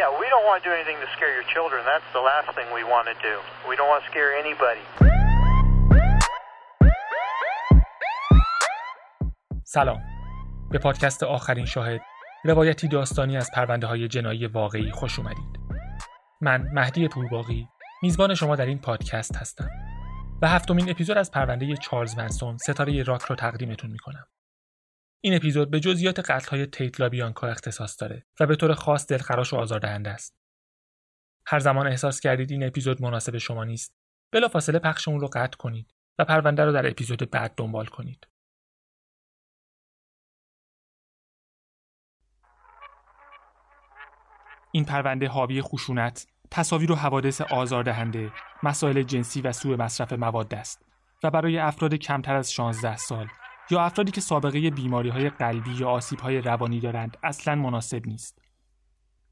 Yeah, we don't want to do anything to scare your children. That's the last thing we want to do. We don't want to scare anybody. سلام به پادکست آخرین شاهد روایتی داستانی از پرونده های جنایی واقعی خوش اومدید من مهدی پورباقی میزبان شما در این پادکست هستم و هفتمین اپیزود از پرونده چارلز منسون ستاره راک رو تقدیمتون می‌کنم این اپیزود به جزئیات قتل های تیت لابیانکا اختصاص داره و به طور خاص دلخراش و آزاردهنده است. هر زمان احساس کردید این اپیزود مناسب شما نیست بلافاصله پخش اون رو قطع کنید و پرونده رو در اپیزود بعد دنبال کنید. این پرونده حاوی خشونت، تصاویر و حوادث آزاردهنده، مسائل جنسی و سوء مصرف مواد است و برای افراد کمتر از 16 سال یا افرادی که سابقه بیماری های قلبی یا آسیب های روانی دارند اصلا مناسب نیست.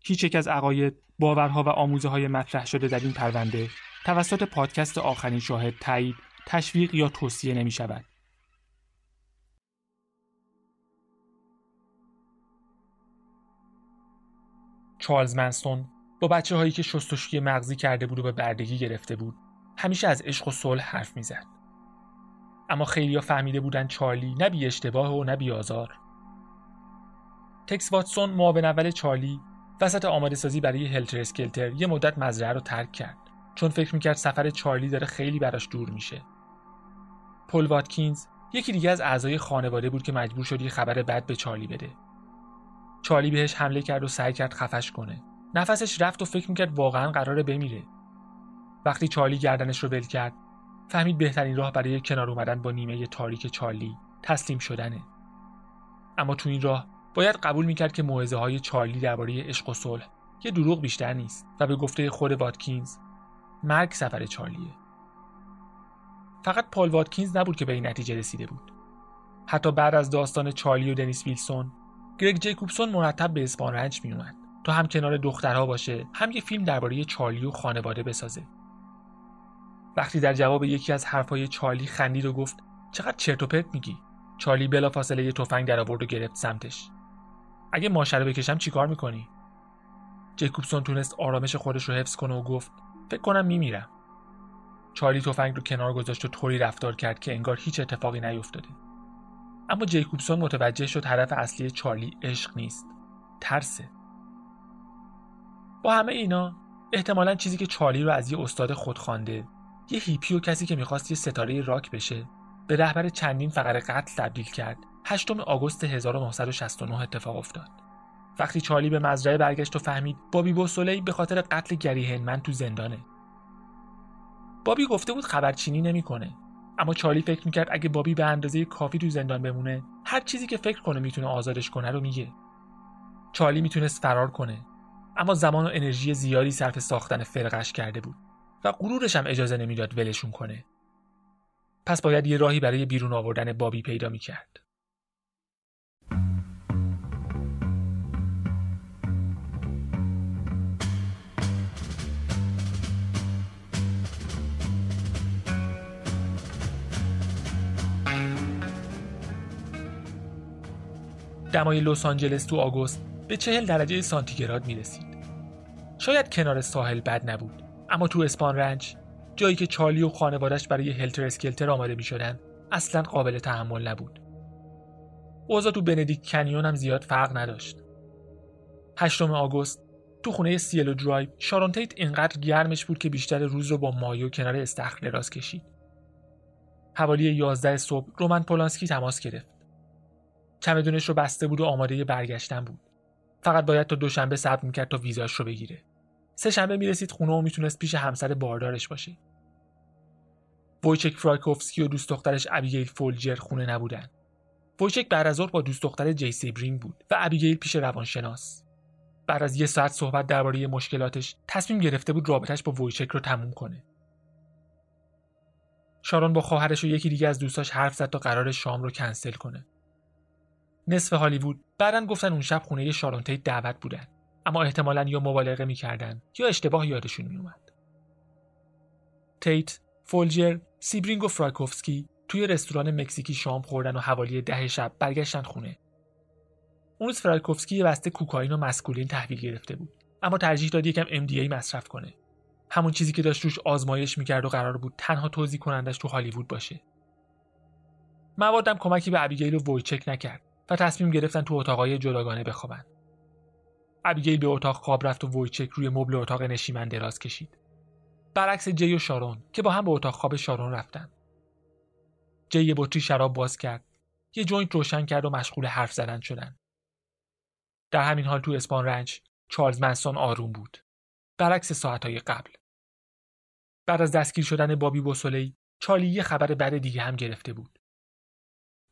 هیچ یک از عقاید، باورها و آموزه های مطرح شده در این پرونده توسط پادکست آخرین شاهد تایید، تشویق یا توصیه نمی شود. چارلز منستون با بچه هایی که شستشوی مغزی کرده بود و به بردگی گرفته بود همیشه از عشق و صلح حرف می‌زد اما خیلیا فهمیده بودن چارلی نه بی اشتباه و نه بی آزار. تکس واتسون معاون اول چارلی وسط آماده سازی برای هلتر اسکلتر یه مدت مزرعه رو ترک کرد. چون فکر می‌کرد سفر چارلی داره خیلی براش دور میشه. پل واتکینز یکی دیگه از اعضای خانواده بود که مجبور شد یه خبر بد به چارلی بده. چارلی بهش حمله کرد و سعی کرد خفش کنه. نفسش رفت و فکر می‌کرد واقعا قراره بمیره. وقتی چارلی گردنش رو ول کرد فهمید بهترین راه برای کنار اومدن با نیمه تاریک چارلی تسلیم شدنه. اما تو این راه باید قبول می‌کرد که موعظه های چارلی درباره عشق و صلح یه دروغ بیشتر نیست و به گفته خود واتکینز مرگ سفر چارلیه. فقط پال واتکینز نبود که به این نتیجه رسیده بود. حتی بعد از داستان چارلی و دنیس ویلسون گرگ جیکوبسون مرتب به اسپان رنج تا هم کنار دخترها باشه هم یه فیلم درباره چارلی و خانواده بسازه. وقتی در جواب یکی از حرفهای چارلی خندید و گفت چقدر چرت و پرت میگی؟ چارلی بلافاصله یه تفنگ در آورد و گرفت سمتش. اگه ماشه رو بکشم چیکار می‌کنی؟ جیکوبسون تونست آرامش خودش رو حفظ کنه و گفت فکر کنم میمیرم. چارلی تفنگ رو کنار گذاشت و طوری رفتار کرد که انگار هیچ اتفاقی نیفتاده. اما جیکوبسون متوجه شد هدف اصلی چارلی عشق نیست ترسه. با همه اینا احتمالا چیزی که چارلی رو از یه استاد خودخوانده یه هیپی و کسی که می‌خواست یه ستاره راک بشه به رهبر چندین فقر قتل تبدیل کرد. 8 آگوست 1969 اتفاق افتاد. وقتی چارلی به مزرعه برگشت و فهمید بابی بوسولی به خاطر قتل گری هنمن تو زندانه. بابی گفته بود خبرچینی نمی‌کنه. اما چارلی فکر می‌کرد اگه بابی به اندازه کافی تو زندان بمونه هر چیزی که فکر کنه می‌تونه آزادش کنه رو میگه. چارلی می‌تونست فرار کنه اما زمان و انرژی زیادی صرف ساختن فرقش کرده بود. و غرورش هم اجازه نمی‌داد ولشون کنه. پس باید یه راهی برای بیرون آوردن بابی پیدا می‌کرد. دمای لس آنجلس تو آگوست به چهل درجه سانتیگراد می رسید. شاید کنار ساحل بد نبود. اما تو اسپان رنچ جایی که چارلی و خانوادش برای هلتر اسکلتر آماده می شدن اصلا قابل تحمل نبود. اوضاع تو بندیکت کنیون هم زیاد فرق نداشت. هشتم آگوست تو خونه سیلو درایو شارون تیت اینقدر گرمش بود که بیشتر روز رو با مایو کنار استخر دراز کشید. حوالی 11 صبح رومن پولانسکی تماس گرفت. چمدونش رو بسته بود و آماده برگشتن بود فقط باید تا دوشنبه صبر می‌کرد تا ویزاش رو بگیره سه شنبه می‌رسید خونه و می‌تونست پیش همسر باردارش باشه. وویچک فرایکوفسکی و دوست دخترش ابیگیل فولجر خونه نبودن. وویچک بعد از با دوست دختر جی سیبرینگ بود و ابیگیل پیش روانشناس. بعد از یه ساعت صحبت درباره مشکلاتش تصمیم گرفته بود رابطش با وویچک رو تموم کنه. شارون با خواهرش و یکی دیگه از دوستاش حرف زد تا قرار شام رو کنسل کنه. نصف هالیوود بعدا گفتن اون شب خونه شارون تیت دعوت بودن. اما احتمالا یا مبالغه می‌کردن یا اشتباه یادشون میومد تیت فولجر سیبرینگ و فرایکوفسکی توی رستوران مکزیکی شام خوردن و حوالی ده شب برگشتن خونه. اون روز فرایکوفسکی یه بسته کوکائین و مسکالین تحویل گرفته بود اما ترجیح داد یکم MDA مصرف کنه. همون چیزی که داشت روش آزمایش می‌کرد و قرار بود تنها توزیع کنندش تو هالیوود باشه. موادم کمکی به ابیگیل و ویچک نکرد و تصمیم گرفتن تو اتاقای جداگانه بخوابن. ابیگیل به اتاق خواب رفت و ویچک روی مبل اتاق نشیمن دراز کشید. برعکس جی و شارون که با هم به اتاق خواب شارون رفتن. جی یه بطری شراب باز کرد. یه joint روشن کرد و مشغول حرف زدن شدن. در همین حال تو اسپان رنج چارلز منسون آروم بود. برعکس ساعتهای قبل. بعد از دستگیر شدن بابی بوسولی چارلی یه خبر بد دیگه هم گرفته بود.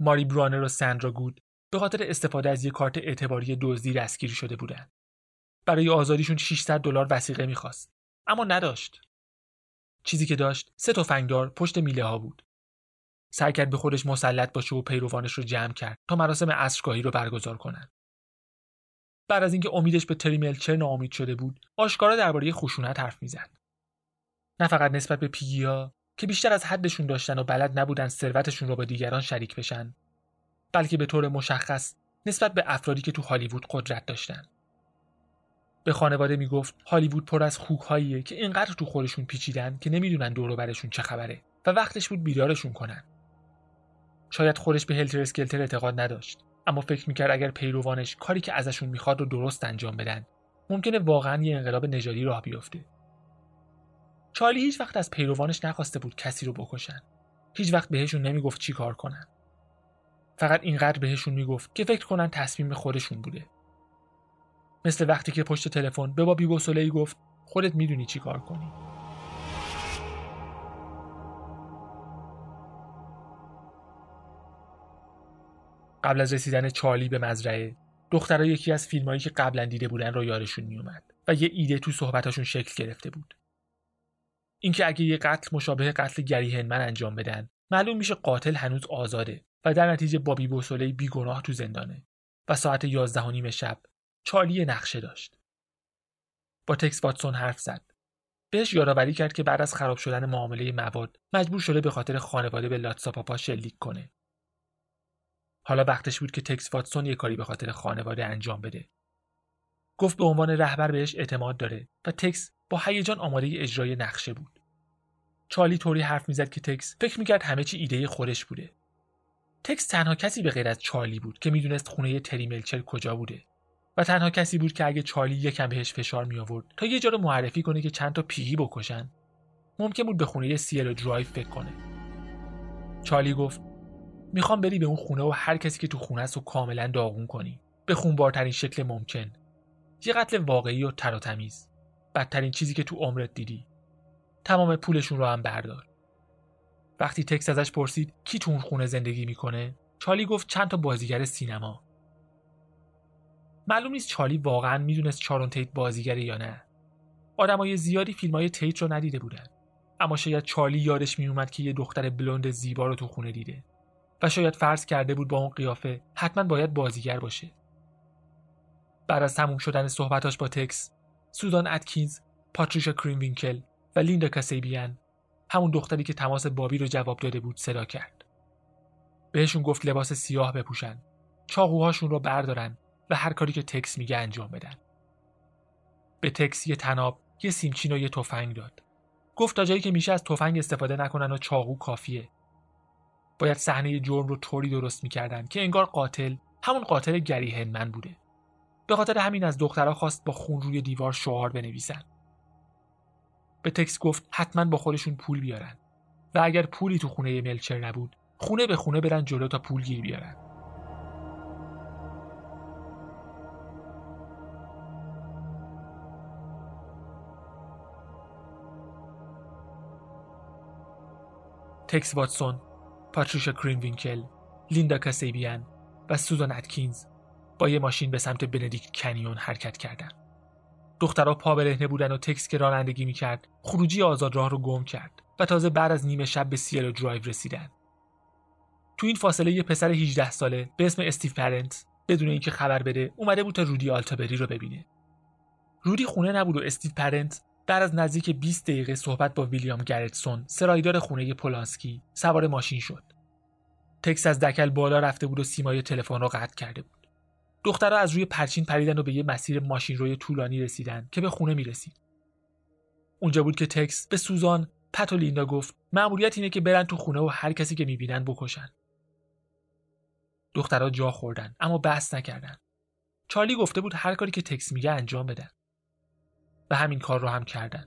ماری برانر و سندرا گود به خاطر استفاده از یه کارت اعتباری دزدی دستگیر شده بودن. برای آزادیشون 600 دلار وسیقه می‌خواست. اما نداشت. چیزی که داشت سه تفنگدار پشت میله ها بود. سعی کرد به خودش مسلط باشه و پیروانش رو جمع کرد تا مراسم عصرگاهی رو برگزار کنن. بعد از اینکه امیدش به تری ملچر ناامید شده بود آشکارا درباره خشونت حرف می‌زد. نه فقط نسبت به پیگیا که بیشتر از حدشون داشتن و بلد نبودن ثروتشون رو با دیگران شریک بشن بلکه به طور مشخص نسبت به افرادی که تو هالیوود قدرت داشتن. به خانواده می‌گفت هالیوود پر از خوکهاییه که اینقدر تو خورشون پیچیدن که نمی‌دونن دور برشون چه خبره و وقتش بود بیدارشون کنن. شاید خودش به هلتر اسکلتر اعتقاد نداشت اما فکر می‌کرد اگر پیروانش کاری که ازشون می‌خواد رو درست انجام بدن ممکنه واقعا یه انقلاب نژادی راه بیفته. چارلی هیچ وقت از پیروانش نخواسته بود کسی رو بکشن. هیچ وقت بهشون نمی‌گفت چی کار کنن. فقط اینقدر بهشون می‌گفت که فکر کنن تصمیم خودشون بوده. مثل وقتی که پشت تلفن به بابی بوسولهی گفت خودت می‌دونی چی کار کنی. قبل از رسیدن چارلی به مزرعه دخترها یکی از فیلمهایی که قبلا دیده بودن رو یارشون میومد و یه ایده تو صحبتاشون شکل گرفته بود. اینکه اگه یه قتل مشابه قتل گری هنمن انجام بدن معلوم میشه قاتل هنوز آزاده و در نتیجه بابی بوسولی بیگناه تو زندانه. و ساعت یازده و نیم شب چارلی نقشه داشت با تکس واتسون حرف زد بهش یادآوری کرد که بعد از خراب شدن معامله مواد مجبور شده به خاطر خانواده به لاتساپاپا شلیک کنه حالا وقتش بود که تکس واتسون یه کاری به خاطر خانواده انجام بده. گفت به عنوان رهبر بهش اعتماد داره و تکس با هیجان آماده اجرای نقشه بود. چارلی طوری حرف می‌زد که تکس فکر می‌کرد همه چی ایده خودش بوده. تکس تنها کسی به غیر از چارلی بود که می‌دونست خونه تری ملچر کجا بوده و تنها کسی بود که اگه چارلی یکم بهش فشار می آورد تا یه جا رو معرفی کنه که چند تا piggy بکشن. ممکن بود به خونه سیلو درایو فکر کنه. چارلی گفت می‌خوام بری به اون خونه و هر کسی که تو خونه است و کاملا داغون کنی. به خونبارترین شکل ممکن. یه قتل واقعی و تر و تمیز. بدترین چیزی که تو عمرت دیدی. تمام پولشون رو هم بردار. وقتی تکس ازش پرسید کی تو اون خونه زندگی می‌کنه؟ چالی گفت چند تا بازیگر سینما. معلوم نیست چالی واقعا می‌دونست چارون تیت بازیگره یا نه. آدمای زیادی فیلم های تیت رو ندیده بودن. اما شاید چارلی یادش میومد که یه دختر بلوند زیبا رو تو خونه دیده. و شاید فرض کرده بود با اون قیافه حتما باید بازیگر باشه. بعد از تموم شدن صحبتاش با تکس سودان اتکینز پاتریشا وینکل و لیندا کاسیبیان همون دختری که تماس بابی رو جواب داده بود صدا کرد. بهشون گفت لباس سیاه بپوشن. چاقوهاشون رو بردارن. و هر کاری که تکس میگه انجام بدن. به تکس یه تناب یه سیمچین و یه تفنگ داد. گفت تا جایی که میشه از تفنگ استفاده نکنن و چاقو کافیه. باید صحنه جرم رو طوری درست می‌کردن که انگار قاتل همون قاتل گری هنمن بوده. به خاطر همین از دخترها خواست با خون روی دیوار شعار بنویسن. به تکس گفت حتما با خودشون پول بیارن. و اگر پولی تو خونه ملچر نبود خونه به خونه برن جلو تا پول گیر بیارن. تکس واتسون پاتریشا کرنوینکل، لیندا کاسابیان و سوزان اتکینز با یه ماشین به سمت بندیکت کنیون حرکت کردند. دخترها پا برهنه بودن و تکس که رانندگی می‌کرد خروجی آزاد راه رو گم کرد و تازه بعد از نیمه شب به سیلو درایو رسیدن. تو این فاصله یه پسر 18 ساله به اسم استیو پرنت بدون اینکه خبر بده اومده بود تا رودی آلتوبلی رو ببینه. رودی خونه نبود و استیو پرنت بعد از نزدیک 20 دقیقه صحبت با ویلیام گرتسون سرایدار خونه پولانسکی سوار ماشین شد تکس از دکل بالا رفته بود و سیمای تلفن را قطع کرده بود دخترها از روی پرچین پریدن و به یه مسیر ماشین روی طولانی رسیدن که به خونه می‌رسید. اونجا بود که تکس به سوزان پت و لیندا گفت مأموریت اینه که برن تو خونه و هر کسی که می‌بینن بکشن. دخترها جا خوردن اما بحث نکردن. چارلی گفته بود هر کاری که تکس میگه انجام بدن. و همین کار رو هم کردن.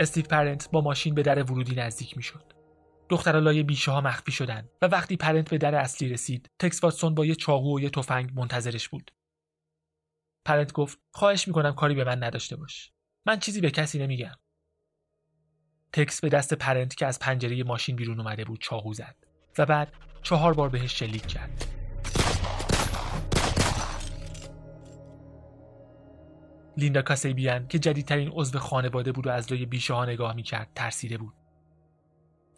استیو پرنت با ماشین به در ورودی نزدیک می‌شد. دخترها لای بیشه ها مخفی شدن و وقتی پرنت به در اصلی رسید تکس واتسون با یه چاقو و یه تفنگ منتظرش بود پرنت گفت خواهش می‌کنم کاری به من نداشته باش من چیزی به کسی نمیگم تکس به دست پرنت که از پنجره ماشین بیرون اومده بود چاقو زد و بعد چهار بار بهش شلیک کرد لیندا کاسیبیان که جدیدترین عضو خانواده بود و از لای بیشه ها نگاه می‌کرد ترسیده بود.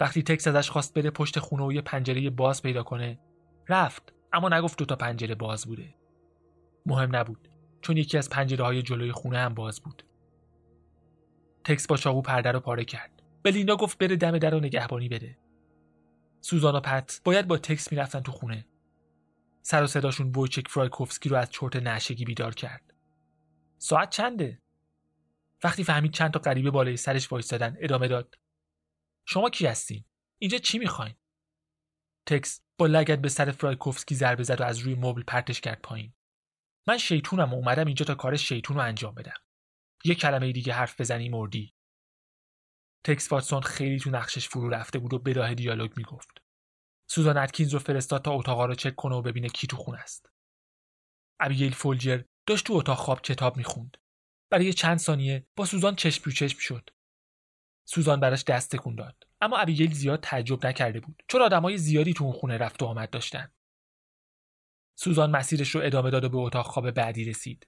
وقتی تکس ازش خواست بره پشت خونه و یه پنجره باز پیدا کنه رفت اما نگفت دو تا پنجره باز بوده. مهم نبود چون یکی از پنجره های جلوی خونه هم باز بود. تکس با چاقو پرده رو پاره کرد. به لیندا گفت بره دم در رو نگهبانی بده. سوزان و پت باید با تکس می‌رفتن تو خونه. سر و صداشون وویچک فرایکوفسکی رو از چرت نشگی بیدار کرد. ساعت چنده؟ وقتی فهمید چند تا غریبه بالای سرش وایستادن ادامه داد. شما کی هستین؟ اینجا چی می‌خواین؟ تکس با لگت به سر فرایکوفسکی ضربه زد و از روی مبل پرتش کرد پایین. من شیطونم و اومدم اینجا تا کار شیطون رو انجام بدم. یه کلمه دیگه حرف بزنی مردی. تکس واتسون خیلی تو نقشش فرو رفته بود و بداه دیالوگ می‌گفت. سوزان اتکینز رو فرستاد تا اتاقا رو چک کنه و ببینه کی تو خونه است. ابیگیل فولجر داشت تو اتاق خواب کتاب می‌خوند. برای چند ثانیه با سوزان چشم تو چشم شد. سوزان براش دست تکون داد. اما ابیگیل زیاد تعجب نکرده بود. چون آدمای زیادی تو اون خونه رفت و آمد داشتن. سوزان مسیرش رو ادامه داد و به اتاق خواب بعدی رسید.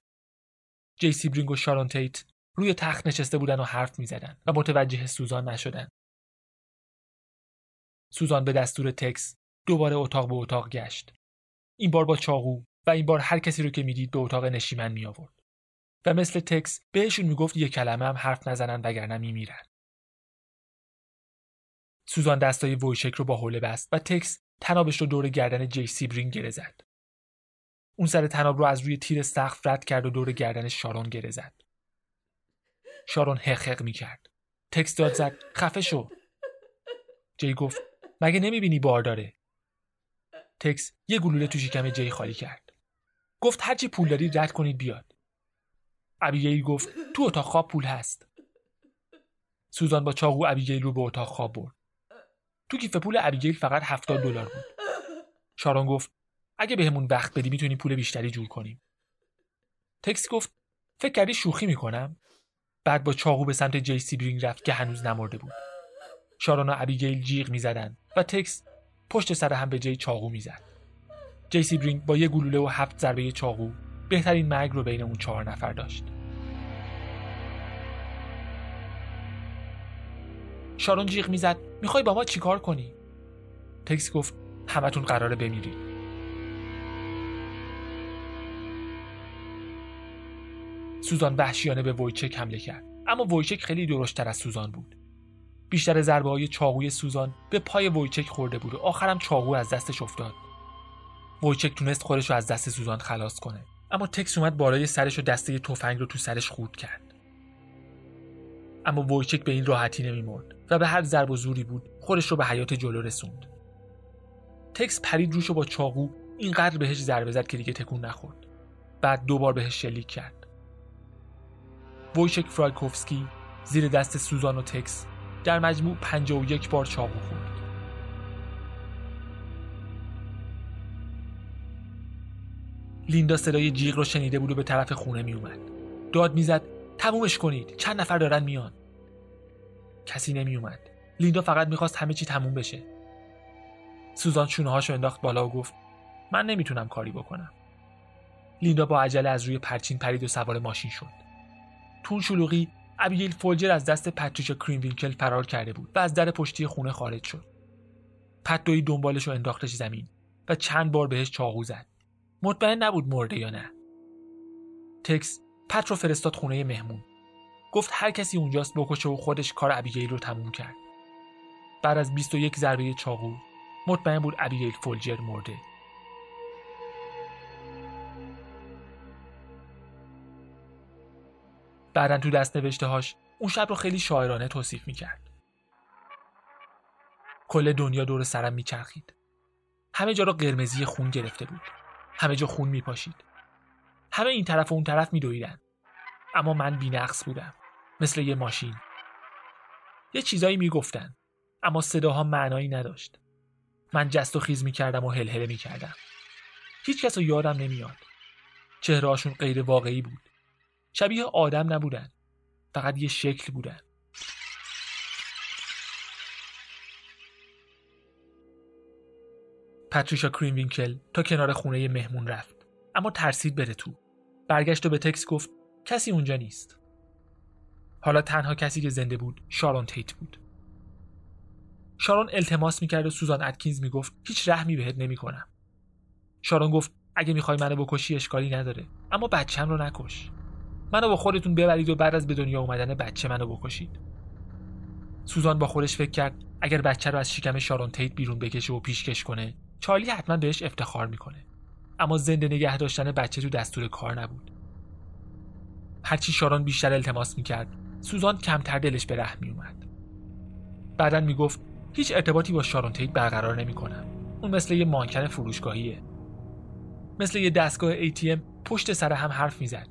جی سیبرینگ و شارون تیت روی تخت نشسته بودن و حرف می‌زدن و متوجه سوزان نشدن. سوزان به دستور تکس دوباره اتاق به اتاق گشت. این بار با چاقو و این بار هر کسی رو که می‌دید به اتاق نشیمن می آورد و مثل تکس بهشون می‌گفت یه کلمه هم حرف نزنن وگرنه میمیرن سوزان دستای ویشک رو با حوله بست و تکس تنابش رو دور گردن جیسی برینگ گره زد. اون سر تناب رو از روی تیر سقف رد کرد و دور گردن شارون گره زد. شارون حقق می کرد. تکس داد زد خفه شو. جی گفت مگه نمی‌بینی بار داره؟ تکس یه گلوله تو شکم جی خالی کرد. گفت هرچی پول داری رد کنید بیاد. ابیگیل گفت تو اتاق خواب پول هست. سوزان با چاقو ابیگیل رو به اتاق خواب برد. تو کیف پول ابیگیل فقط 70 دلار بود. شارون گفت اگه بهمون وقت بدی می‌تونیم پول بیشتری جور کنیم. تکس گفت فکر کردی شوخی می‌کنم؟ بعد با چاقو به سمت جی سیبرینگ رفت که هنوز نمرده بود. شارون و ابیگیل جیغ می‌زدن و تکس پشت سر هم به جی چاقو می‌زد. جی سیبرینگ با یه گلوله و هفت ضربه چاقو بهترین مرگ رو بین اون چهار نفر داشت. شارون جیغ می‌زد. می‌خوای با ما چیکار کنی؟ تکس گفت همتون قراره بمیرید سوزان وحشیانه به ویچک حمله کرد. اما ویچک خیلی درشتتر از سوزان بود. بیشتر ضربه های چاقوی سوزان به پای ویچک خورده بود و آخرم چاقو از دستش افتاد. ویچک تونست خودش رو از دست سوزان خلاص کنه. اما تکس اومد بالای سرش و دسته تفنگ رو تو سرش خورد کرد. اما ویچک به این راحتی نمیمرد و به هر ضرب و زوری بود خودش رو به حیات جلو رسوند. تکس پرید روش با چاقو اینقدر بهش ضربه زد که دیگه تکون نخورد. بعد دوبار بهش شلیک کرد. ویچک فرایکوفسکی زیر دست سوزان و تکس در مجموع یک بار چاقو خورد. لیندا صدای جیغ رو شنیده بود و به طرف خونه می اومد. داد می‌زد تمومش کنید چند نفر دارن میان. کسی نمی اومد. لیندا فقط می‌خواست همه چی تموم بشه. سوزان شونه هاشو انداخت بالا و گفت من نمی‌تونم کاری بکنم. لیندا با عجله از روی پرچین پرید و سوار ماشین شد. تون شلوغی ابیگیل فولجر از دست پتریشا کریم فرار کرده بود و از در پشتی خونه خارج شد. پت دوی دنبالش رو انداختش زمین و چند بار بهش چاقو زد. مطمئن نبود مرده یا نه. تکس پت رو فرستاد خونه مهمون. گفت هر کسی اونجاست بکشه و خودش کار ابیگیل رو تموم کرد. بعد از 21 ضربه چاقو مطمئن بود ابیگیل فولجر مرده. بعدا تو دست نوشته هاش اون شب رو خیلی شاعرانه توصیف می‌کرد. کل دنیا دور سرم میچرخید. همه جا رو قرمزی خون گرفته بود. همه جا خون میپاشید. همه این طرف و اون طرف میدویدن. اما من بینقص بودم. مثل یه ماشین. یه چیزایی می‌گفتن. اما صداها معنایی نداشت. من جست و خیز می‌کردم و هلهله می‌کردم. هیچ کس رو یادم نمیاد. چهرهاشون غیر واقعی بود. شبیه آدم نبودن. فقط یه شکل بودن. پاتریشا کریموینکل تا کنار خونه مهمون رفت. اما ترسید بره تو. برگشت و به تکس گفت کسی اونجا نیست. حالا تنها کسی که زنده بود شارون تیت بود. شارون التماس می‌کرد و سوزان اتکینز می‌گفت هیچ رحمی بهت نمی‌کنم. شارون گفت اگه می‌خوای منو بکشی اشکالی نداره. اما بچم رو نکش. منو با خودتون ببرید و بعد از به دنیا اومدن بچه منو بکشید. سوزان با خودش فکر کرد اگر بچه رو از شکم شارون تیت بیرون بکشه و پیشکش کنه چارلی حتما بهش افتخار می‌کنه. اما زنده نگه داشتن بچه تو دستور کار نبود. هرچی شارون بیشتر التماس می‌کرد سوزان کمتر دلش به رحم میومد بعدا می‌گفت هیچ ارتباطی با شارون تیت برقرار نمی‌کنم. اون مثل یه مانکن فروشگاهیه. مثل یه دستگاه ATM پشت سر هم حرف می‌زد.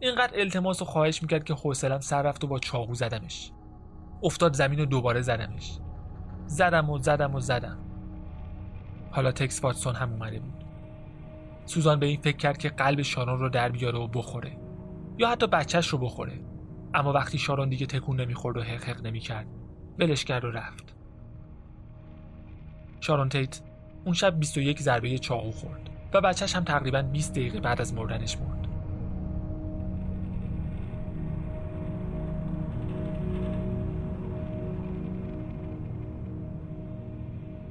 اینقدر التماس و خواهش می‌کرد که حوصلم سر رفت و با چاقو زدمش. افتاد زمین و دوباره زدمش. زدم و زدم و زدم. حالا تکس واتسون هم اومده بود. سوزان به این فکر کرد که قلب شارون رو در بیاره و بخوره. یا حتی بچهش رو بخوره. اما وقتی شارون دیگه تکون نمی‌خورد و حق نمی‌کرد ولش کرد و رفت. شارون تیت اون شب 21 ضربه چاقو خورد و بچهش هم تقریبا 20 دقیقه بعد از مردنش مرد.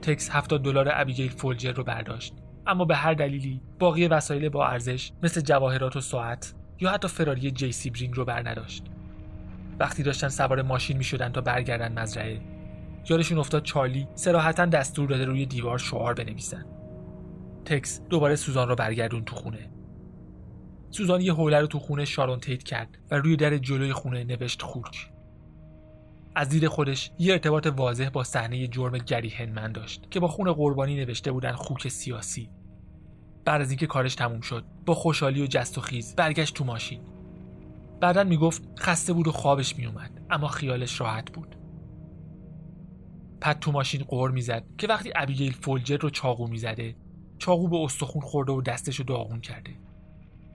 تکس 70 دلار ابیگیل فولجر رو برداشت. اما به هر دلیلی باقی وسایل با ارزش مثل جواهرات و ساعت یا حتی فراری جی سی برینگ رو بر نداشت. وقتی داشتن سوار ماشین می شدن تا برگردن مزرعه یادشون افتاد چارلی سراحتا دستور داده روی دیوار شعار بنویسن. تکس دوباره سوزان رو برگردون تو خونه. سوزان یه حوله رو تو خونه شارون تیت کرد و روی در جلوی خونه نوشت خوک از دید خودش یه ارتباط واضح با صحنه جرم گری هنمن داشت که با خون قربانی نوشته بودن خوک سیاسی. بعد از اینکه کارش تموم شد با خوشحالی و جست و خیز برگشت تو ماشین. بعدا می‌گفت خسته بود و خوابش میومد اما خیالش راحت بود. پد تو ماشین قور می‌زد که وقتی ابیگیل فولجر رو چاقو می‌زده چاقو به استخون خورده و دستش رو داغون کرده.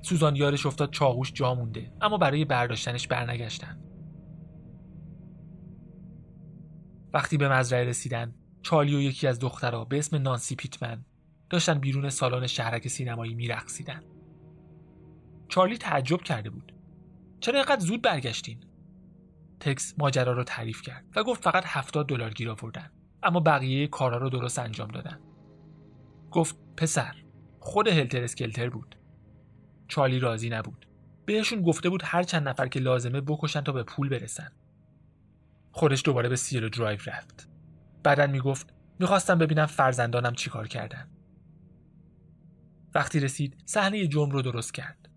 سوزان یارش افتاد چاقوش جا مونده اما برای برداشتنش برنگشتن. وقتی به مزرعه رسیدن چارلی و یکی از دخترها به اسم نانسی پیتمن داشتن بیرون سالن شهرک سینمایی میرقصیدن. چارلی تعجب کرده بود. چرا اینقدر زود برگشتین؟ تکس ماجرا رو تعریف کرد و گفت فقط هفتاد دلار گیر آوردن اما بقیه کارا رو درست انجام دادن. گفت پسر خود هلتر اسکلتر بود. چارلی راضی نبود. بهشون گفته بود هر چند نفر که لازمه بکشن تا به پول برسن. خودش دوباره به سیلو درایو رفت. بعدا می‌گفت می‌خواستم ببینم فرزندانم چیکار کردن. وقتی رسید صحنه جرم رو درست کرد.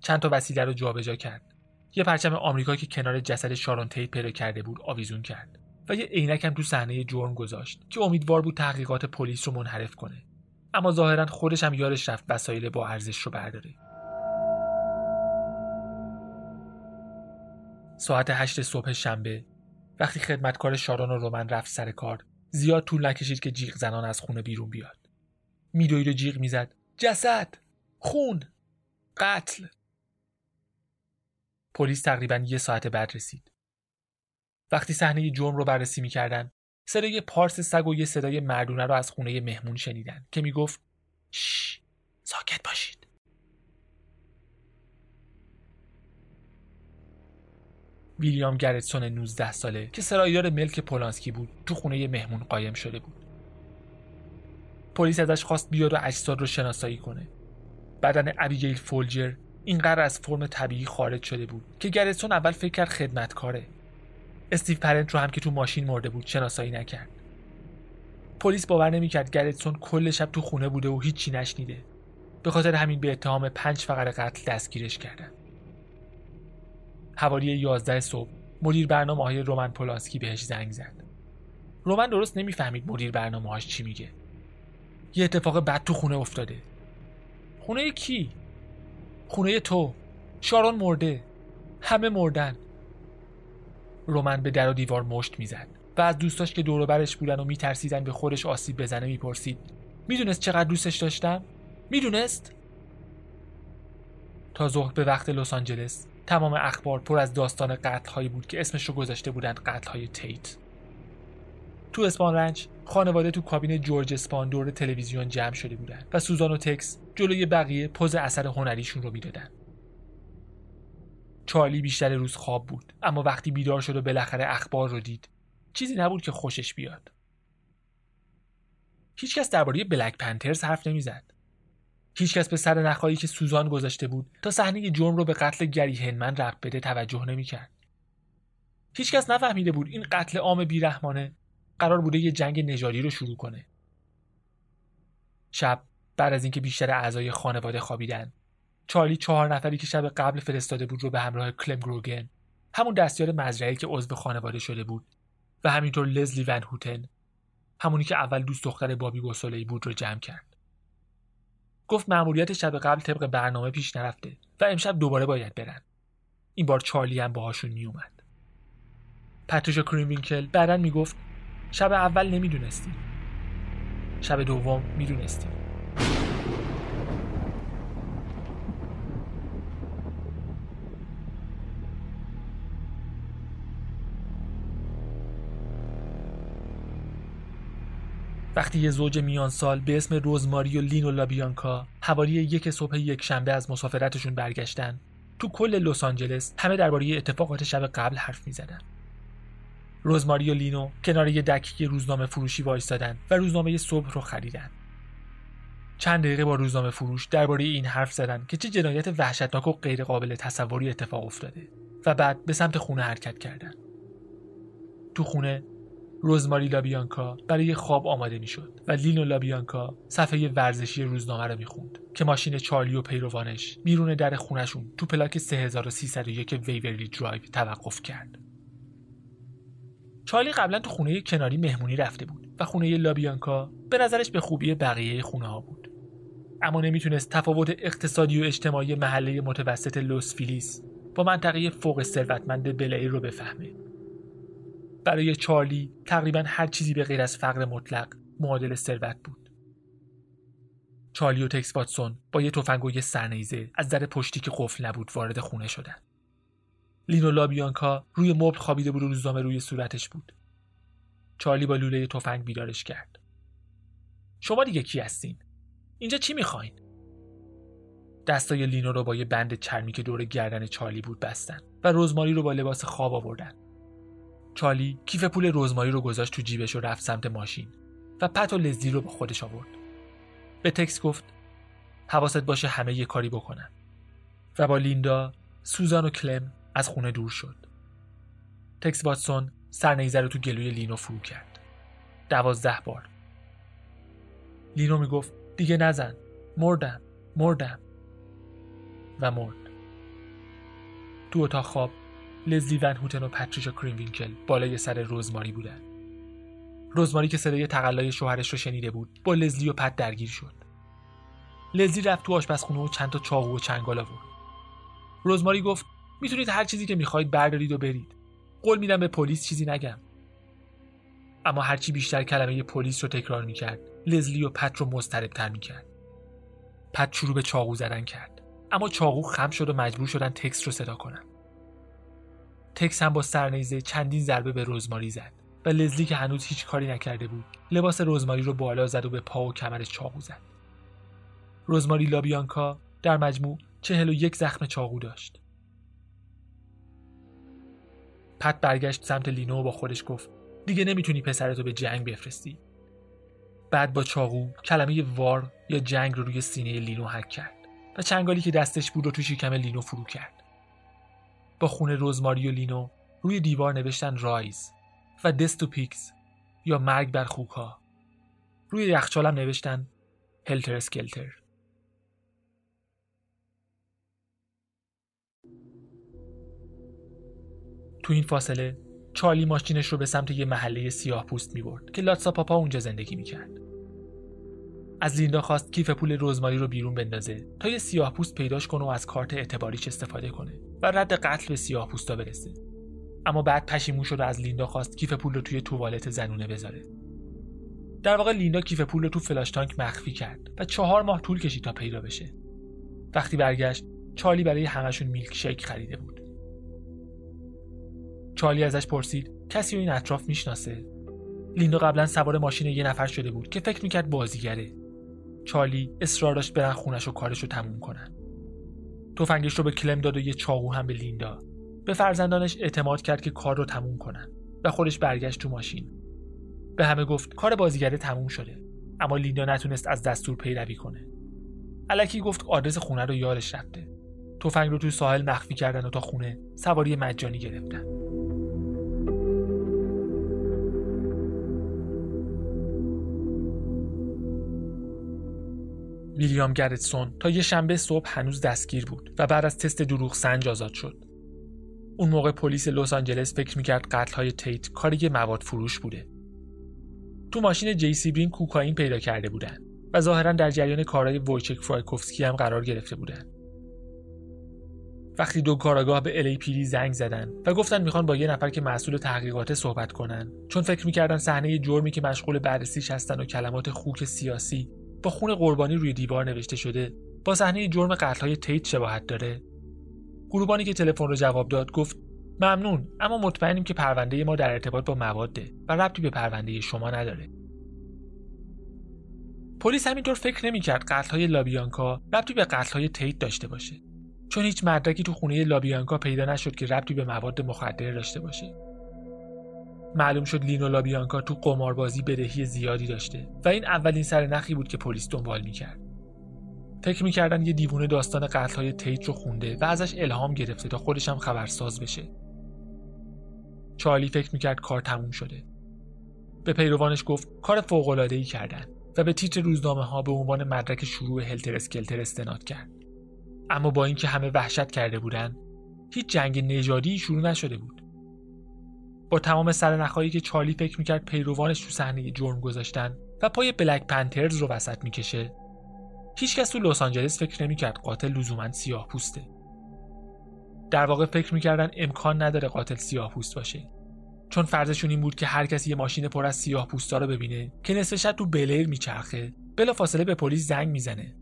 چند تا وسیله رو جابجا کرد. یه پرچم آمریکا که کنار جسد شارون تیت پیدا کرده بود آویزون کرد و یه عینک تو صحنه جرم گذاشت که امیدوار بود تحقیقات پلیس رو منحرف کنه. اما ظاهرا خودش هم یادش رفت وسایل با ارزش رو برداره. ساعت هشت صبح شنبه وقتی خدمتکار شارون و رومن رفت سر کار زیاد طول نکشید که جیغ زنان از خونه بیرون بیاد. میدوید و جیغ می‌زد. جسد! خون! قتل! پلیس تقریبا یه ساعت بعد رسید. وقتی صحنه جرم رو بررسی می‌کردن صدای پارس سگ و یه صدای مردونه رو از خونه مهمون شنیدن که می‌گفت شش ساکت باشید. ویلیام گرتسون 19 ساله که سرایدار ملک پولانسکی بود تو خونه مهمون قایم شده بود. پلیس ازش خواست بیاد و اجساد رو شناسایی کنه. بدن ابیگیل فولجر اینقدر از فرم طبیعی خارج شده بود که گرتسون اول فکر کرد خدمتکاره. استیو پرنت رو هم که تو ماشین مرده بود شناسایی نکرد. پلیس باور نمی‌کرد گرتسون کل شب تو خونه بوده و هیچی نشنیده. به خاطر همین به اتهام پنج فقر قتل دستگیرش کردن. حوالی 11 صبح مدیر برنامه های رومن پولانسکی بهش زنگ زد. رومن درست نمی‌فهمید مدیر برنامه هاش چی میگه. یه اتفاق بد تو خونه افتاده. خونه کی؟ خونه تو. شارون مرده. همه مردن. رومن به در و دیوار مشت می‌زد و از دوستاش که دور برش بودن و میترسیدن به خودش آسیب بزنه می‌پرسید. می‌دونست چقدر دوستش داشتم؟ می‌دونست؟ تا ظهر به وقت لس آنجلس تمام اخبار پر از داستان قتل هایی بود که اسمش رو گذاشته بودند قتل های تیت. تو اسپان رنچ خانواده تو کابین جورج اسپان دور تلویزیون جمع شده بودند و سوزان و تکس جلوی بقیه پوز اثر هنریشون رو می‌دادن. چارلی بیشتر روز خواب بود اما وقتی بیدار شد و بالاخره اخبار رو دید چیزی نبود که خوشش بیاد. هیچکس درباره بلک پنترز حرف نمی‌زد. هیچکس به سر نخایی که سوزان گذاشته بود تا صحنه جرم رو به قتل گری هنمن ربط بده توجه نمی‌کرد. هیچکس نفهمیده بود این قتل عام بیرحمانه قرار بوده یه جنگ نژادی رو شروع کنه. شب بعد از اینکه بیشتر اعضای خانواده خوابیدن چارلی چهار نفری که شب قبل فرستاده بود رو به همراه کلم گروگن همون دستیار مزرعه که عضو خانواده شده بود و همینطور لزلی ون هوتن همونی که اول دوست دختر بابی گسولی بود رو جمع کرد. گفت مأموریت شب قبل طبق برنامه پیش نرفته و امشب دوباره باید برن. این بار چارلی هم باهاشون میومد. پتروشا کرینوینکل بعدا می‌گفت شب اول نمی‌دونستیم شب دوم می‌دونستیم وقتی یه زوج میان سال به اسم روزماری و لینو لابیانکا حوالی یک صبح یک شنبه از مسافرتشون برگشتن تو کل لس آنجلس همه درباره اتفاقات شب قبل حرف می‌زدن. روزماری و لینو کنار یه دکی روزنامه فروشی وایستادن و روزنامه صبح رو خریدن. چند دقیقه با روزنامه فروش درباره این حرف زدن که چه جنایت وحشتناک و غیرقابل تصوری اتفاق افتاده و بعد به سمت خونه حرکت کردن. تو خونه روزماری لابیانکا برای خواب آماده می‌شد و لینو لابیانکا صفحه ورزشی روزنامه رو می‌خوند که ماشین چارلی و پیروانش بیرون در خونشون تو پلاک 3301 ویورلی درایو توقف کرد. چارلی قبلا تو خونه کناری مهمونی رفته بود و خونه لابیانکا به نظرش به خوبی بقیه خونه ها بود. اما نمی‌تونست تفاوت اقتصادی و اجتماعی محله متوسط لوس فیلیس با منطقه فوق ثروتمند بلعیر رو بفهمه برای چارلی تقریبا هر چیزی به غیر از فقر مطلق معادل ثروت بود. چارلی و تکس واتسون با یه تفنگ و یه سرنیزه از در پشتی که قفل نبود وارد خونه شدن. لینو لابیانکا روی مبل خوابیده بود و روزنامه روی صورتش بود. چارلی با لوله تفنگ بیدارش کرد. شما دیگه کی هستین؟ اینجا چی می‌خواین؟ دستای لینو رو با یه بند چرمی که دور گردن چارلی بود بستن و روزماری رو با لباس خواب آوردن. چارلی کیف پول رزماری رو گذاشت تو جیبش و رفت سمت ماشین و پت و لزدی رو به خودش آورد. به تکس گفت حواست باشه همه یه کاری بکنن. و با لیندا سوزان و کلم از خونه دور شد. تکس واتسون سرنیزه رو تو گلوی لینو فرو کرد. دوازده بار. لینو می‌گفت دیگه نزن. مردم مردم. و مرد. تو اتاق خواب لزلی ون هوتن و پتریشا کرینوینکل بالای سر روزماری بودن. روزماری که صدای تقلای شوهرش رو شنیده بود با لزلی و پت درگیر شد. لزلی رفت تو آشپزخونه و چند تا چاقو و چنگال آورد. روزماری گفت می‌تونید هر چیزی که می‌خواید بردارید و برید. قول میدم به پلیس چیزی نگم. اما هرچی بیشتر کلمه پلیس رو تکرار می‌کرد لزلی و پت رو مضطربتر می‌کرد. پت شروع به چاقو زدن کرد. اما چاقو خم شد و مجبور شدن تکس رو صدا کنن. تکس هم با سرنیزه چندین ضربه به رزماری زد و لزلی که هنوز هیچ کاری نکرده بود لباس رزماری رو بالا زد و به پا و کمرش چاقو زد. رزماری لابیانکا در مجموع چهل و یک زخم چاقو داشت. پت برگشت سمت لینو و با خودش گفت دیگه نمی‌تونی پسرتو به جنگ بفرستی. بعد با چاقو کلمه War یا جنگ رو روی سینه لینو حک کرد و چنگالی که دستش بود رو تو شکم لینو فرو کرد. با خون روزماری و لینو روی دیوار نوشتن Rise و Death to Pigs یا مرگ بر خوکها روی یخچالم نوشتن Helter Skelter تو این فاصله چارلی ماشینش رو به سمت یه محله سیاه پوست می برد که لاتسا پاپا اونجا زندگی می کرد. از لیندا خواست کیف پول رزماری رو بیرون بندازه تا یه سیاه پوست پیداش کنه و از کارت اعتباریش استفاده کنه و رد قتل به سیاه پوستا برسه. اما بعد پشیمون شد و از لیندا خواست کیف پول رو توی توالت زنونه بذاره. در واقع لیندا کیف پول رو تو فلاش تانک مخفی کرد و چهار ماه طول کشید تا پیدا بشه. وقتی برگشت چارلی برای همشون میلک شیک خریده بود. چارلی ازش پرسید کسی رو این اطراف می‌شناسه لیندا قبلا سوار ماشین یه نفر شده بود که فکر می‌کرد بازیگره چارلی اصرار داشت برن خونش و کارش رو تموم کنن. تفنگش رو به کلم داد و یه چاقو هم به لیندا. به فرزندانش اعتماد کرد که کار رو تموم کنن و خودش برگشت تو ماشین. به همه گفت کار بازیگره تموم شده اما لیندا نتونست از دستور پیروی کنه. الکی گفت آدرس خونه رو یارش رفته. تفنگ رو توی ساحل مخفی کردن و تا خونه سواری مجانی گرفتن. ویلیام گرتسون تا یه شنبه صبح هنوز دستگیر بود و بعد از تست دروغ سنج آزاد شد. اون موقع پلیس لس آنجلس فکر می‌کرد قتل های تیت کار یه مواد فروش بوده. تو ماشین جی سی برین کوکائین پیدا کرده بودن و ظاهرا در جریان کارهای وویچک فرایکوفسکی هم قرار گرفته بودن. وقتی دو کاراگاه به پیری زنگ زدن و گفتن می‌خوان با یه نفر که مسئول تحقیقات صحبت کنن چون فکر می‌کردن صحنه جرمی که مشغول بررسیش هستن و کلمات خوک سیاسی با خون قربانی روی دیوار نوشته شده با صحنه جرم های تیت شباهت داره. گروبانی که تلفن رو جواب داد گفت ممنون اما مطمئنیم که پرونده ما در ارتباط با مواده و ربطی به پرونده شما نداره. پلیس همینطور فکر نمی‌کرد های لابیانکا ربطی به های تیت داشته باشه چون هیچ مدرکی تو خونه لابیانکا پیدا نشد که ربطی به مواد مخدر داشته باشه. معلوم شد لینو لابیانکا تو قماربازی بدهی زیادی داشته و این اولین سر نخی بود که پلیس دنبال می‌کرد. فکر می‌کردن یه دیوونه داستان های تیت رو خونده و ازش الهام گرفته تا خودش هم خبرساز بشه. چارلی فکر می‌کرد کار تموم شده. به پیروانش گفت کار ای کردن و به تیتر روزنامه ها به عنوان مدرک شروع هلتر اسکلتر استناد کرد. اما با اینکه همه وحشت کرده بودن هیچ جنگ نژادی شروع نشده بود. با تمام سرنخهایی که چارلی فکر می‌کرد پیروانش تو صحنه جرم گذاشتن و پای بلک پنترز رو وسط می‌کشه. هیچکس تو لس آنجلس فکر نمی‌کرد قاتل لزوما سیاه پوسته. در واقع فکر می‌کردن امکان نداره قاتل سیاه پوست باشه. چون فرضشون این بود که هر کسی یه ماشین پر از سیاه پوستا رو ببینه که نصف شب تو بلیر میچرخه. بلا فاصله به پلیس زنگ می‌زنه.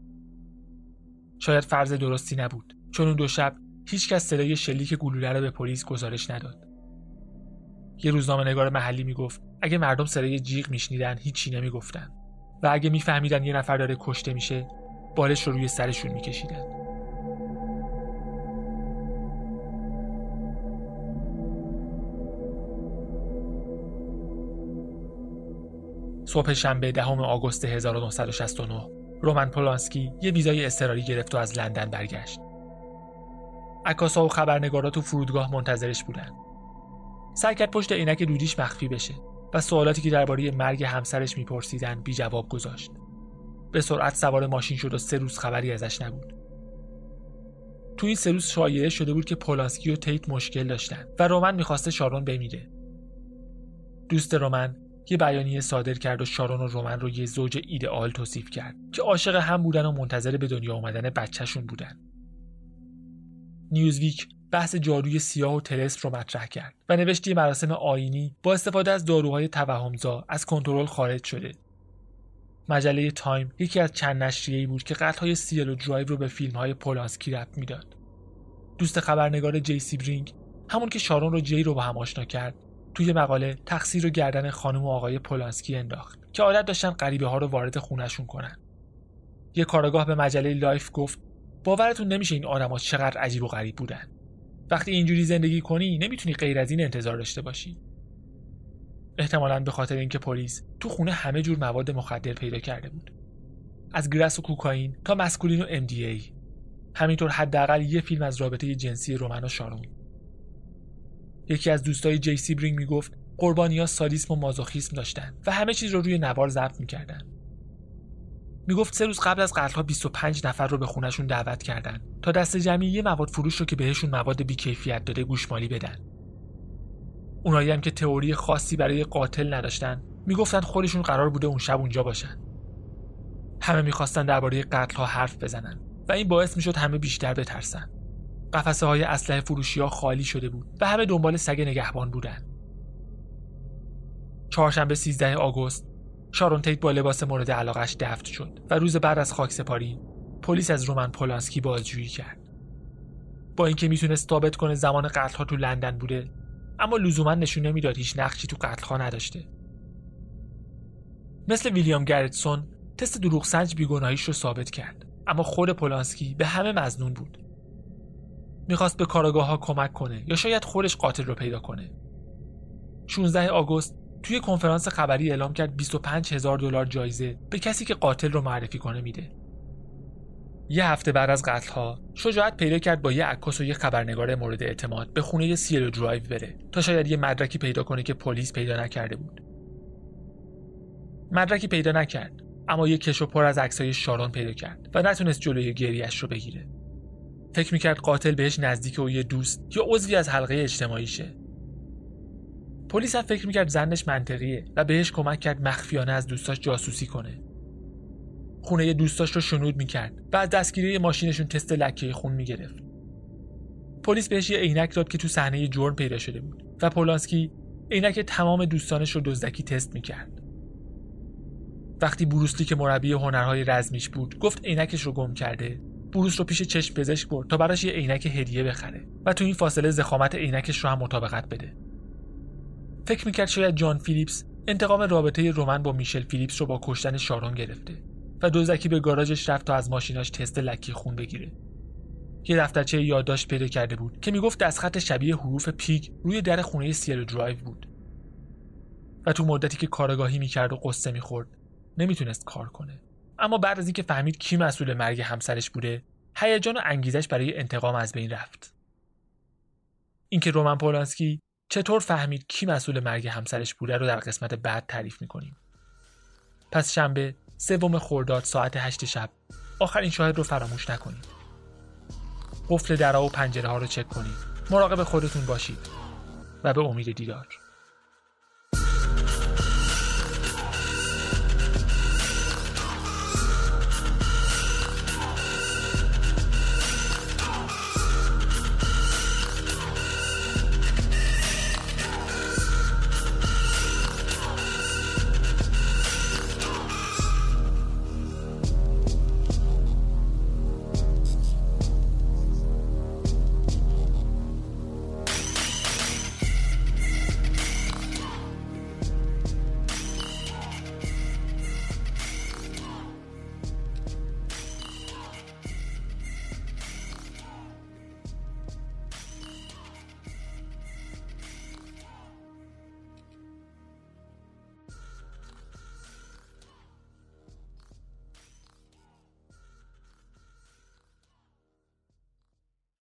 شاید فرض درستی نبود. چون اون دو شب هیچکس صدای شلیک گلوله رو به پلیس گزارش نداد. یه روزنامه نگار محلی می‌گفت اگه مردم صدای جیغ میشنیدن هیچی نمی‌گفتن و اگه میفهمیدن یه نفر داره کشته میشه بالش رو روی سرشون میکشیدن صبح شنبه دهم آگوست 1969 رومن پولانسکی یه ویزای اضطراری گرفت و از لندن برگشت. عکاسا و خبرنگارا تو فرودگاه منتظرش بودن. سعی کرد پشت عینک دودیش مخفی بشه و سوالاتی که درباره مرگ همسرش میپرسیدن بی جواب گذاشت. به سرعت سوار ماشین شد و سه روز خبری ازش نبود. تو این سه روز شایعه شده بود که پولانسکی و تیت مشکل داشتن و رومن می‌خواسته شارون بمیره. دوست رومن یه بیانیه صادر کرد و شارون و رومن رو یه زوج ایدئال توصیف کرد که عاشق هم بودن و منتظر به دنیا آمدن بچهشون بودن. نیوزویک بحث جاروی سیاه و تلسم رو مطرح کرد و نوشتی مراسم آینی با استفاده از داروهای توهمزا از کنترل خارج شده مجله تایم یکی از چند نشریه‌ای بود که سیلو درایو رو به فیلم‌های پولانسکی ربط می‌داد. دوست خبرنگار جی سبرینگ همون که شارون و جی رو با هم آشنا کرد توی مقاله تقصیر رو گردن خانم و آقای پولانسکی انداخت که عادت داشتن غریبه ها رو وارد خونشون کنن. یه کارآگاه به مجله لایف گفت باورتون نمیشه این آدما چقدر عجیب و غریب بودن. وقتی اینجوری زندگی کنی نمی‌تونی غیر از این انتظار داشته باشی. احتمالا به خاطر اینکه پلیس تو خونه همه جور مواد مخدر پیدا کرده بود. از گرس و کوکائین تا مسکولین و MDA همینطور حداقل یه فیلم از رابطه جنسی رومن و شارون یکی از دوستای جیسی برینگ می‌گفت قربانیا سادیسم و مازوخیسم داشتن و همه چیز رو روی نوار ضبط می‌کردن. می‌گفت سه روز قبل از قتلها 25 نفر رو به خونشون دعوت کردن تا دست جمعی یه مواد فروش رو که بهشون مواد بیکیفیت داده گوشمالی بدن. اونایی هم که تئوری خاصی برای قاتل نداشتن می‌گفتن خودشون قرار بوده اون شب اونجا باشن. همه می‌خواستن درباره قتل ها حرف بزنن و این باعث می‌شد همه بیشتر بترسن. قفسه های اسلحه فروشی ها خالی شده بود و همه دنبال سگ نگهبان بودن. چهارشنبه 13 آگوست شارون تیت با لباس مورد علاقش دفت شد و روز بعد از خاک سپاری پلیس از رومن پولانسکی بازجویی کرد. با اینکه می‌تونست ثابت کنه زمان قتل ها تو لندن بوده اما لزوما نشون نمی‌داد هیچ نقشی تو قتل ها نداشته. مثل ویلیام گرتسون تست دروغ سنج بیگناهیش رو ثابت کرد اما خود پولانسکی به همه مزنون بود. می‌خواست به کاراگاه ها کمک کنه یا شاید خودش قاتل رو پیدا کنه. 16 آگوست توی کنفرانس خبری اعلام کرد 25 هزار دلار جایزه به کسی که قاتل رو معرفی کنه میده. یه هفته بعد از قتل ها شجاعت پیدا کرد با یه عکاس و یه خبرنگار مورد اعتماد به خونه سیلو درایو بره تا شاید یه مدرکی پیدا کنه که پلیس پیدا نکرده بود. مدرکی پیدا نکرد اما یه کشو پر از عکسای شارون پیدا کرد و نتونست جلوی گریش رو بگیره. فکر می‌کرد قاتل بهش نزدیکه و یه دوست یا عضوی از حلقه اجتماعیشه. پلیس هم فکر می‌کرد ظنش منطقیه و بهش کمک کرد مخفیانه از دوستاش جاسوسی کنه. خونه دوستاش رو شنود می‌کرد و از دستگیری ماشینشون تست لکه خون می‌گرفت. پلیس بهش یه عینک داد که تو صحنه جرم پیدا شده بود و پولانسکی عینک تمام دوستانش رو دزدکی تست می‌کرد. وقتی بروسلی که مربی هنرهای رزمیش بود گفت عینکش رو گم کرده. بروس رو پیش چشم پزشک برد تا براش یه عینک هدیه بخره و تو این فاصله زخامت عینکش رو هم مطابقت بده. فکر می‌کرد شاید جان فیلیپس انتقام رابطه رومن با میشل فیلیپس رو با کشتن شارون گرفته و دزدکی به گاراژش رفت تا از ماشیناش تست لکه‌ی خون بگیره. یه دفترچه یادداشت پیدا کرده بود که می‌گفت دستخط شبیه حروف Pig روی در خونه سیلو درایو بود. و تو مدتی که کارآگاهی می‌کرد و غصه می‌خورد نمی‌تونست کار کنه. اما بعد از اینکه فهمید کی مسئول مرگ همسرش بوده هیجان و انگیزش برای انتقام از بین رفت. اینکه رومن پولانسکی چطور فهمید کی مسئول مرگ همسرش بوده رو در قسمت بعد تعریف می‌کنیم؟ پس شنبه سوم خرداد ساعت هشت شب. آخرین شاهد رو فراموش نکنید. قفل درها و پنجره ها رو چک کنید. مراقب خودتون باشید و به امید دیدار.